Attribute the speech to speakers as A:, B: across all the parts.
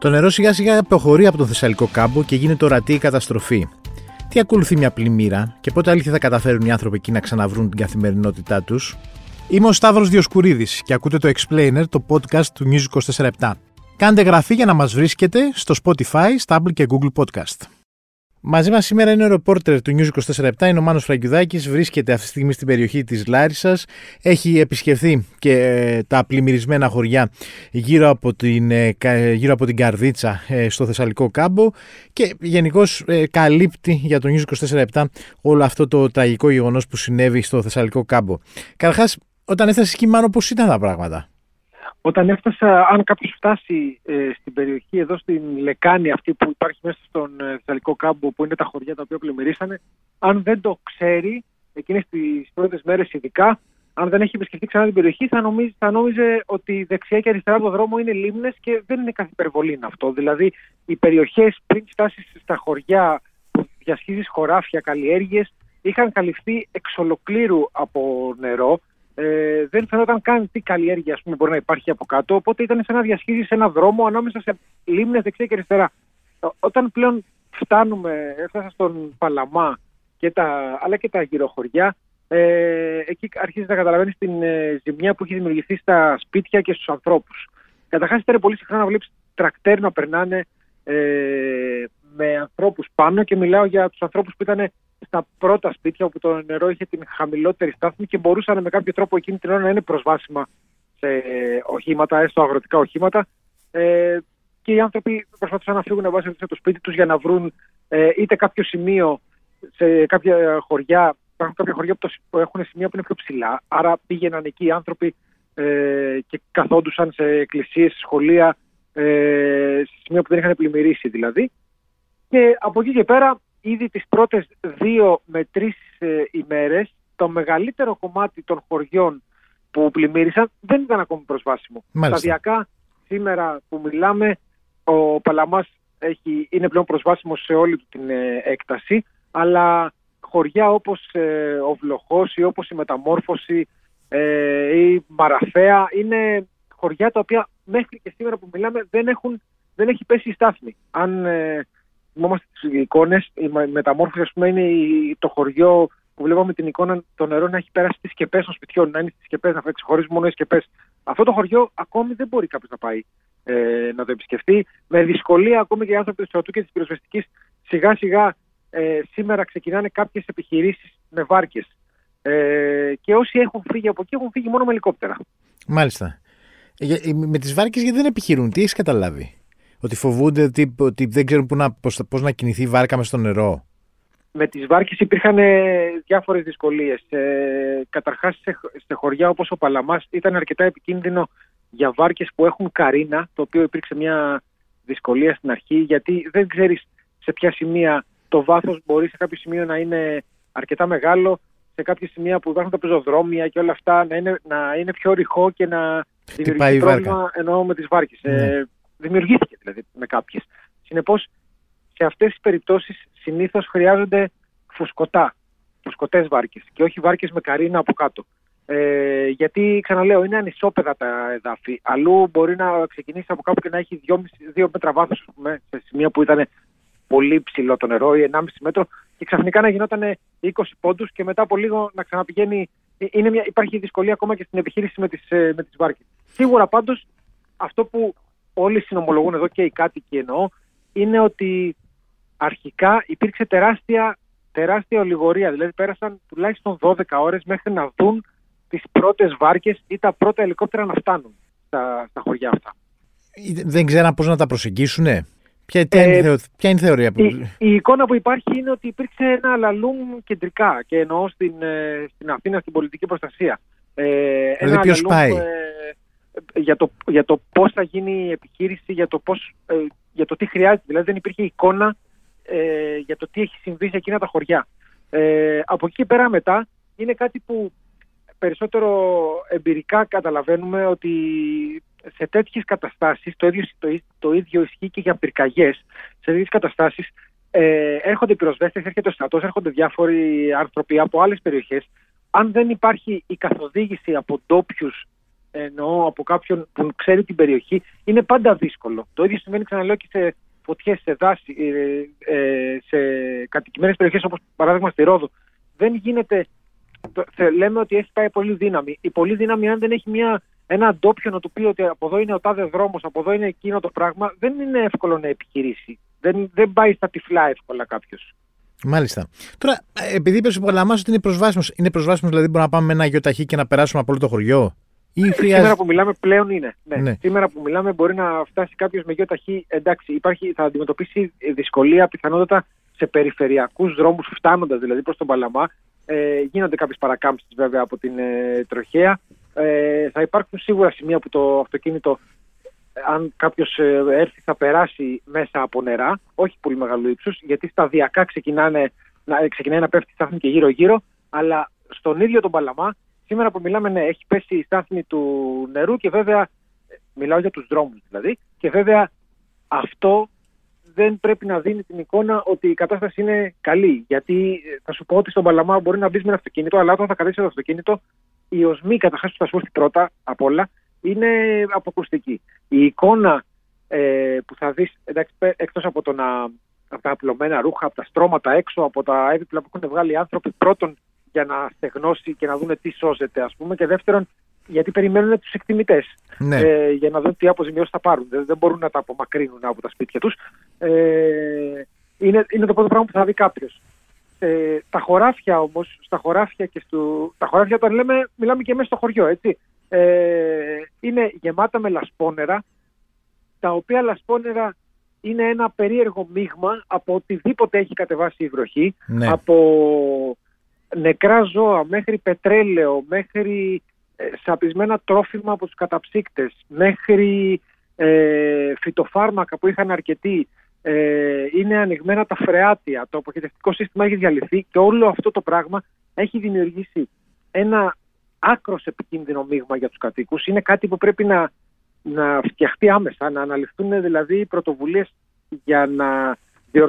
A: Το νερό σιγά σιγά αποχωρεί από τον Θεσσαλικό κάμπο και γίνεται ορατή η καταστροφή. Τι ακολουθεί μια πλημμύρα και πότε αλήθεια θα καταφέρουν οι άνθρωποι εκεί να ξαναβρούν την καθημερινότητά τους; Είμαι ο Σταύρος Διοσκουρίδης και ακούτε το Explainer, το podcast του News 24 Κάντε γραφή για να μας βρίσκετε στο Spotify, Stable και Google Podcast. Μαζί μας σήμερα είναι ο ρεπόρτερ του News 24 είναι ο Μάνος Φραγκιουδάκης, βρίσκεται αυτή τη στιγμή στην περιοχή της Λάρισας, έχει επισκεφθεί και ε, τα πλημμυρισμένα χωριά γύρω από την, ε, γύρω από την Καρδίτσα ε, στο Θεσσαλικό κάμπο και γενικώς καλύπτει για το News 24 όλο αυτό το τραγικό γεγονός που συνέβη στο Θεσσαλικό κάμπο. Καταρχά, όταν έφτασε εκεί Μάνο πώς ήταν τα πράγματα;
B: Όταν έφτασα, αν κάποιος φτάσει ε, στην περιοχή εδώ στην Λεκάνη αυτή που υπάρχει μέσα στον ε, Θεσσαλικό κάμπο που είναι τα χωριά τα οποία πλημμυρίσανε, αν δεν το ξέρει εκείνες τις πρώτες μέρες ειδικά, αν δεν έχει επισκεφτεί ξανά την περιοχή θα, νομίζει, θα νόμιζε ότι δεξιά και αριστερά από το δρόμο είναι λίμνες και δεν είναι κάθε υπερβολή αυτό. Δηλαδή οι περιοχές πριν φτάσεις στα χωριά που διασχίζεις χωράφια, καλλιέργειες είχαν καλυφθεί εξ ολοκλήρου από νερό ε, δεν φαινόταν καν τι καλλιέργεια ας πούμε, μπορεί να υπάρχει από κάτω. Οπότε ήταν σαν να διασχίζει ένα δρόμο ανάμεσα σε λίμνες δεξιά και αριστερά. Όταν πλέον φτάνουμε, έφτασα στον Παλαμά και τα, αλλά και τα γυροχωριά, ε, εκεί αρχίζεις να καταλαβαίνεις την ε, ζημιά που έχει δημιουργηθεί στα σπίτια και στους ανθρώπους. Καταρχάς ήταν πολύ συχνά να βλέπεις τρακτέρ να περνάνε ε, με ανθρώπους πάνω και μιλάω για τους ανθρώπους που ήταν στα πρώτα σπίτια όπου το νερό είχε την χαμηλότερη στάθμη και μπορούσαν με κάποιο τρόπο εκείνη την ώρα να είναι προσβάσιμα σε οχήματα, έστω αγροτικά οχήματα. Ε, και οι άνθρωποι προσπαθούσαν να φύγουν βάσει από το σπίτι τους για να βρουν ε, είτε κάποιο σημείο σε κάποια χωριά. Υπάρχουν κάποια χωριά που έχουν σημεία που είναι πιο ψηλά. Άρα πήγαιναν εκεί οι άνθρωποι ε, και καθόντουσαν σε εκκλησίες, σχολεία, ε, σε σημεία που δεν είχαν πλημμυρίσει δηλαδή. Και από εκεί και πέρα ήδη τις πρώτες δύο με τρεις ε, ημέρες το μεγαλύτερο κομμάτι των χωριών που πλημμύρισαν δεν ήταν ακόμη προσβάσιμο. Σταδιακά σήμερα που μιλάμε ο Παλαμάς έχει, είναι πλέον προσβάσιμο σε όλη την ε, έκταση αλλά χωριά όπως ε, ο Βλοχός ή όπως η Μεταμόρφωση ε, ή Μαραθέα είναι χωριά τα οποία μέχρι και σήμερα που μιλάμε δεν, έχουν, δεν έχει πέσει η στάθμη. Αν ε, θυμόμαστε τις εικόνες. Η μεταμόρφωση, ας πούμε, είναι το χωριό που βλέπαμε την εικόνα το νερό να έχει περάσει στις σκεπές των σπιτιών, να είναι στις σκεπές, να ξεχωρίζει μόνο οι σκεπές. Αυτό το χωριό ακόμη δεν μπορεί κάποιος να πάει ε, να το επισκεφτεί. Με δυσκολία ακόμη και οι άνθρωποι του στρατού και της πυροσβεστικής σιγά σιγά ε, σήμερα ξεκινάνε κάποιες επιχειρήσεις με βάρκες. Ε, και όσοι έχουν φύγει από εκεί έχουν φύγει μόνο με ελικόπτερα.
A: Μάλιστα. Ε, με τις βάρκες γιατί δεν επιχειρούν, τι έχεις καταλάβει; Ότι φοβούνται ότι, ότι δεν ξέρουν πού να, πώς, πώς να κινηθεί η βάρκα με στο νερό.
B: Με τις βάρκες υπήρχαν ε, διάφορες δυσκολίες. Ε, καταρχάς σε, σε χωριά όπως ο Παλαμάς ήταν αρκετά επικίνδυνο για βάρκες που έχουν καρίνα, το οποίο υπήρξε μια δυσκολία στην αρχή, γιατί δεν ξέρεις σε ποια σημεία το βάθος μπορεί σε κάποιο σημείο να είναι αρκετά μεγάλο, σε κάποια σημεία που υπάρχουν τα πεζοδρόμια και όλα αυτά να είναι, να είναι πιο ρηχό και να δημιουργήσει πρόβλημα εννοώ με τις βάρκες. Ε, ναι δημιουργήθηκε δηλαδή με κάποιες. Συνεπώς, σε αυτές τις περιπτώσεις συνήθως χρειάζονται φουσκωτά, φουσκωτές βάρκες και όχι βάρκες με καρίνα από κάτω. Ε, γιατί, ξαναλέω, είναι ανισόπεδα τα εδάφη. Αλλού μπορεί να ξεκινήσει από κάπου και να έχει 2 μέτρα βάθος, σε σημεία που ήταν πολύ ψηλό το νερό ή 1,5 μέτρο, και ξαφνικά να γινόταν 20 πόντους και μετά από λίγο να ξαναπηγαίνει. Ε, είναι μια, υπάρχει δυσκολία ακόμα και στην επιχείρηση με τις ε, με τις βάρκες. Σίγουρα πάντως αυτό που όλοι συνομολογούν εδώ και οι κάτοικοι εννοώ, είναι ότι αρχικά υπήρξε τεράστια, τεράστια ολιγορία. Δηλαδή πέρασαν τουλάχιστον 12 ώρες μέχρι να δουν τις πρώτες βάρκες ή τα πρώτα ελικόπτερα να φτάνουν στα, στα χωριά αυτά.
A: Δεν ξέραν πώς να τα προσεγγίσουν. Ποια, είναι, ε, ποια είναι η θεωρία που...
B: Η, η, εικόνα που υπάρχει είναι ότι υπήρξε ένα λαλούμ κεντρικά και εννοώ στην, ε, στην Αθήνα στην πολιτική προστασία.
A: Ε, δηλαδή ποιος πάει; Ε,
B: για το, για το πώς θα γίνει η επιχείρηση, για το, πώς, ε, για το τι χρειάζεται. Δηλαδή δεν υπήρχε εικόνα ε, για το τι έχει συμβεί σε εκείνα τα χωριά. Ε, από εκεί και πέρα μετά είναι κάτι που περισσότερο εμπειρικά καταλαβαίνουμε ότι σε τέτοιες καταστάσεις, το ίδιο, το, το ίδιο ισχύει και για πυρκαγιές, σε τέτοιες καταστάσεις ε, έρχονται πυροσβέστες, έρχεται ο στρατός, έρχονται διάφοροι άνθρωποι από άλλες περιοχές. Αν δεν υπάρχει η καθοδήγηση από ντόπιους εννοώ από κάποιον που ξέρει την περιοχή, είναι πάντα δύσκολο. Το ίδιο συμβαίνει, ξαναλέω, και σε φωτιές σε δάση, ε, ε, σε κατοικημένες περιοχές όπως παράδειγμα στη Ρόδο. Δεν γίνεται. Λέμε ότι έχει πάει πολύ δύναμη. Η πολύ δύναμη, αν δεν έχει μια, ένα ντόπιο να του πει ότι από εδώ είναι ο τάδε δρόμος, από εδώ είναι εκείνο το πράγμα, δεν είναι εύκολο να επιχειρήσει. Δεν, δεν πάει στα τυφλά εύκολα κάποιος.
A: Μάλιστα. Τώρα, επειδή είπες ο Παλαμά ότι είναι προσβάσιμος, είναι προσβάσιμος δηλαδή μπορούμε να πάμε με ένα γιο και να περάσουμε από όλο το χωριό;
B: Ή χρειάζεται... Σήμερα που μιλάμε πλέον είναι. Ναι. ναι. Σήμερα που μιλάμε μπορεί να φτάσει κάποιος με γιο ταχύ. Εντάξει, υπάρχει, θα αντιμετωπίσει δυσκολία πιθανότατα σε περιφερειακούς δρόμους φτάνοντας δηλαδή προς τον Παλαμά. Ε, γίνονται κάποιες παρακάμψεις βέβαια από την ε, τροχέα. Ε, θα υπάρχουν σίγουρα σημεία που το αυτοκίνητο, αν κάποιος ε, έρθει, θα περάσει μέσα από νερά, όχι πολύ μεγάλου ύψους, γιατί σταδιακά ξεκινάνε, να, ξεκινάει να πέφτει η στάθμη και γύρω-γύρω, αλλά στον ίδιο τον Παλαμά Σήμερα που μιλάμε, ναι, έχει πέσει η στάθμη του νερού και βέβαια, μιλάω για τους δρόμους δηλαδή, και βέβαια αυτό δεν πρέπει να δίνει την εικόνα ότι η κατάσταση είναι καλή. Γιατί ε, θα σου πω ότι στον Παλαμά μπορεί να μπεις με ένα αυτοκίνητο, αλλά όταν θα κρατήσεις το αυτοκίνητο, η οσμή καταρχάς που θα σου έρθει πρώτα απ' όλα είναι αποκουστική. Η εικόνα ε, που θα δεις, εκτός από, το από τα απλωμένα ρούχα, από τα στρώματα έξω, από τα έπιπλα που έχουν βγάλει οι άνθρωποι, πρώτον για να στεγνώσει και να δουν τι σώζεται, ας πούμε. Και δεύτερον, γιατί περιμένουν τους εκτιμητές ναι. ε, για να δουν τι αποζημιώσεις θα πάρουν. Δεν, δεν μπορούν να τα απομακρύνουν από τα σπίτια τους. Ε, είναι, είναι το πρώτο πράγμα που θα δει κάποιος. Ε, τα χωράφια όμως, στα χωράφια και στο. Τα χωράφια όταν λέμε, μιλάμε και μέσα στο χωριό, έτσι. Ε, είναι γεμάτα με λασπόνερα, τα οποία λασπόνερα είναι ένα περίεργο μείγμα από οτιδήποτε έχει κατεβάσει η βροχή, ναι. από νεκρά ζώα, μέχρι πετρέλαιο, μέχρι ε, σαπισμένα τρόφιμα από τους καταψύκτες, μέχρι ε, φυτοφάρμακα που είχαν αρκετοί, ε, είναι ανοιγμένα τα φρεάτια, το αποχαιρετικό σύστημα έχει διαλυθεί και όλο αυτό το πράγμα έχει δημιουργήσει ένα άκρος επικίνδυνο μείγμα για τους κατοίκους. Είναι κάτι που πρέπει να, να φτιαχτεί άμεσα, να αναλυφθούν δηλαδή πρωτοβουλίες για να,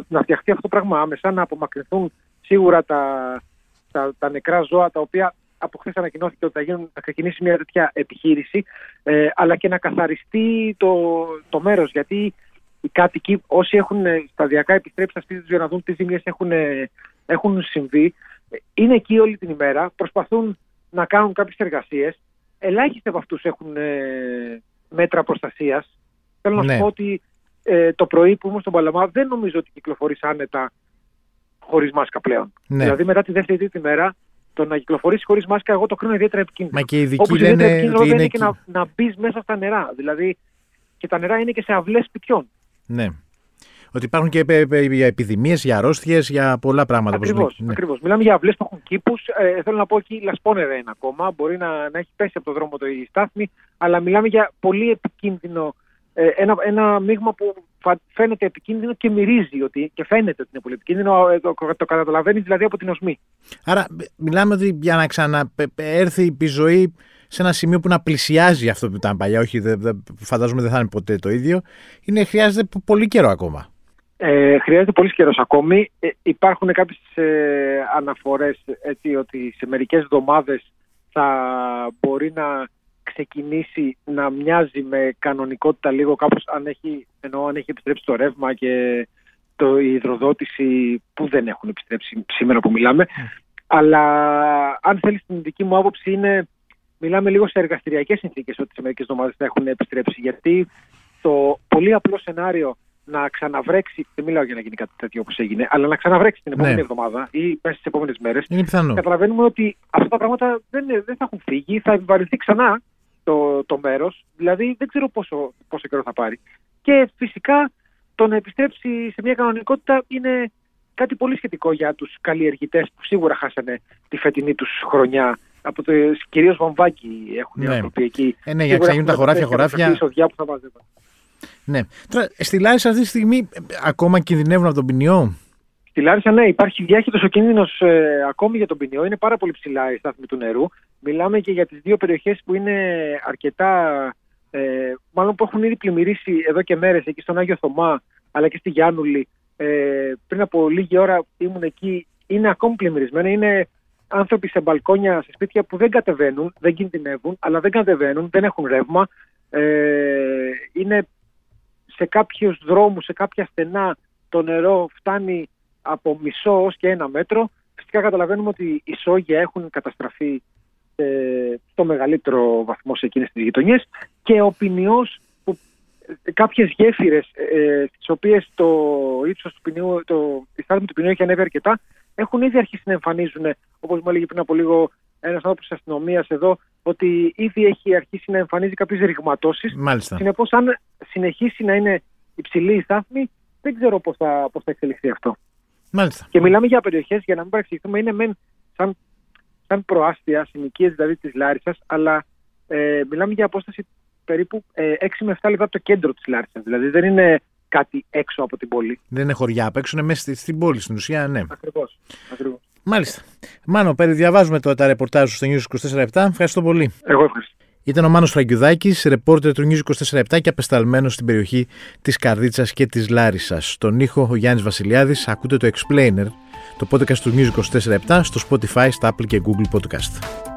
B: να φτιαχτεί αυτό το πράγμα άμεσα, να απομακρυνθούν σίγουρα τα, τα, τα νεκρά ζώα τα οποία από χθες ανακοινώθηκε ότι θα, γίνουν, θα ξεκινήσει μια τέτοια επιχείρηση, ε, αλλά και να καθαριστεί το, το μέρος. Γιατί οι κάτοικοι, όσοι έχουν σταδιακά επιστρέψει στα σπίτια του για να δουν τι ζημιές έχουν, έχουν συμβεί, είναι εκεί όλη την ημέρα, προσπαθούν να κάνουν κάποιες εργασίες. Ελάχιστοι από αυτούς έχουν ε, μέτρα προστασίας. Θέλω να σου ναι. πω ότι ε, το πρωί που ήμουν στον Παλαμά δεν νομίζω ότι κυκλοφορείς άνετα χωρίς μάσκα πλέον. Ναι. Δηλαδή μετά τη δεύτερη τρίτη μέρα το να κυκλοφορήσεις χωρίς μάσκα, εγώ το κρίνω ιδιαίτερα επικίνδυνο.
A: Μα και οι ειδικοί λένε
B: ότι είναι, και να, να μπεις μέσα στα νερά. Δηλαδή και τα νερά είναι και σε αυλές σπιτιών.
A: Ναι. Ότι υπάρχουν και για επιδημίες, για αρρώστιες, για πολλά πράγματα.
B: Ακριβώς. Ναι. Ακριβώς. Μιλάμε για αυλές που έχουν κήπους. Ε, θέλω να πω εκεί λασπόνερα είναι ακόμα. Μπορεί να, να έχει πέσει από το δρόμο το η στάθμη, αλλά μιλάμε για πολύ επικίνδυνο ε, ένα, ένα μείγμα που φαίνεται επικίνδυνο και μυρίζει ότι, και φαίνεται ότι είναι πολύ επικίνδυνο, ε, το, το καταλαβαίνεις δηλαδή από την οσμή.
A: Άρα μιλάμε ότι για να ξαναέρθει η ζωή σε ένα σημείο που να πλησιάζει αυτό που ήταν παλιά, όχι δε, δε, φαντάζομαι δεν θα είναι ποτέ το ίδιο, είναι, χρειάζεται πολύ καιρό ακόμα.
B: Ε, χρειάζεται πολύς καιρός ακόμη. Ε, υπάρχουν κάποιες ε, αναφορές ότι σε μερικές εβδομάδες θα μπορεί να ξεκινήσει να μοιάζει με κανονικότητα λίγο κάπως αν έχει, εννοώ, αν έχει επιστρέψει το ρεύμα και το, η υδροδότηση που δεν έχουν επιστρέψει σήμερα που μιλάμε. Αλλά αν θέλεις την δική μου άποψη είναι μιλάμε λίγο σε εργαστηριακές συνθήκες ότι σε μερικές εβδομάδες θα έχουν επιστρέψει γιατί το πολύ απλό σενάριο να ξαναβρέξει, δεν μιλάω για να γίνει κάτι τέτοιο όπως έγινε, αλλά να ξαναβρέξει την επόμενη ναι. εβδομάδα ή μέσα στις επόμενες μέρες. Καταλαβαίνουμε ότι αυτά τα πράγματα δεν, δεν θα έχουν φύγει, θα επιβαρυνθεί ξανά το, το μέρος. Δηλαδή δεν ξέρω πόσο, πόσο καιρό θα πάρει. Και φυσικά το να επιστρέψει σε μια κανονικότητα είναι κάτι πολύ σχετικό για τους καλλιεργητές που σίγουρα χάσανε τη φετινή τους χρονιά. Από το κυρίως βαμβάκι έχουν ναι. οι άνθρωποι εκεί.
A: Ε, ναι, για να ξαναγίνουν τα χωράφια, χωράφια.
B: Που θα
A: ναι. Τώρα, στη Λάρισα αυτή τη στιγμή ε, ακόμα κινδυνεύουν από τον ποινιό;
B: Στη Λάρισα, ναι, υπάρχει διάχυτος ο κίνδυνος ε, ακόμη για τον ποινιό. Είναι πάρα πολύ ψηλά η στάθμη του νερού. Μιλάμε και για τις δύο περιοχές που είναι αρκετά. Ε, μάλλον που έχουν ήδη πλημμυρίσει εδώ και μέρες, εκεί στον Άγιο Θωμά, αλλά και στη Γιάννουλη. Ε, πριν από λίγη ώρα ήμουν εκεί. Είναι ακόμη πλημμυρισμένα. Είναι άνθρωποι σε μπαλκόνια, σε σπίτια που δεν κατεβαίνουν, δεν κινδυνεύουν, αλλά δεν κατεβαίνουν, δεν έχουν ρεύμα. Ε, είναι σε κάποιους δρόμους, σε κάποια στενά το νερό φτάνει από μισό ως και ένα μέτρο. Φυσικά καταλαβαίνουμε ότι οι σόγια έχουν καταστραφεί ε, στο μεγαλύτερο βαθμό σε εκείνες τις γειτονιές και ο ποινιός που ε, κάποιες γέφυρες ε, στις οποίες το ύψος του ποινιού, το, η στάθμη του ποινιού έχει ανέβει αρκετά έχουν ήδη αρχίσει να εμφανίζουν, όπως μου έλεγε πριν από λίγο ένας άνθρωπος της αστυνομίας εδώ, ότι ήδη έχει αρχίσει να εμφανίζει κάποιες ρηγματώσεις.
A: Μάλιστα.
B: Συνεπώς, αν συνεχίσει να είναι υψηλή η στάθμη, δεν ξέρω πώς θα, πώς θα εξελιχθεί αυτό.
A: Μάλιστα.
B: Και μιλάμε για περιοχές, για να μην παρεξηγηθούμε, είναι μεν σαν, σαν προάστια, συνοικίες δηλαδή της Λάρισας, αλλά ε, μιλάμε για απόσταση περίπου ε, 6 με 7 λεπτά από το κέντρο της Λάρισας. Δηλαδή δεν είναι κάτι έξω από την πόλη.
A: Δεν είναι χωριά απ' έξω, είναι μέσα στην πόλη στην ουσία, ναι.
B: Ακριβώς. Ακριβώς.
A: Μάλιστα. Μάνο, διαβάζουμε τώρα τα ρεπορτάζ σου στο News 24 Ευχαριστώ πολύ.
B: Εγώ ευχαριστώ.
A: Ήταν ο Μάνος Φραγκιουδάκης, ρεπόρτερ του News 24 και απεσταλμένος στην περιοχή της Καρδίτσας και της Λάρισας. Στον ήχο ο Γιάννης Βασιλιάδης, ακούτε το Explainer, το podcast του News 24 στο Spotify, στα Apple και Google Podcast.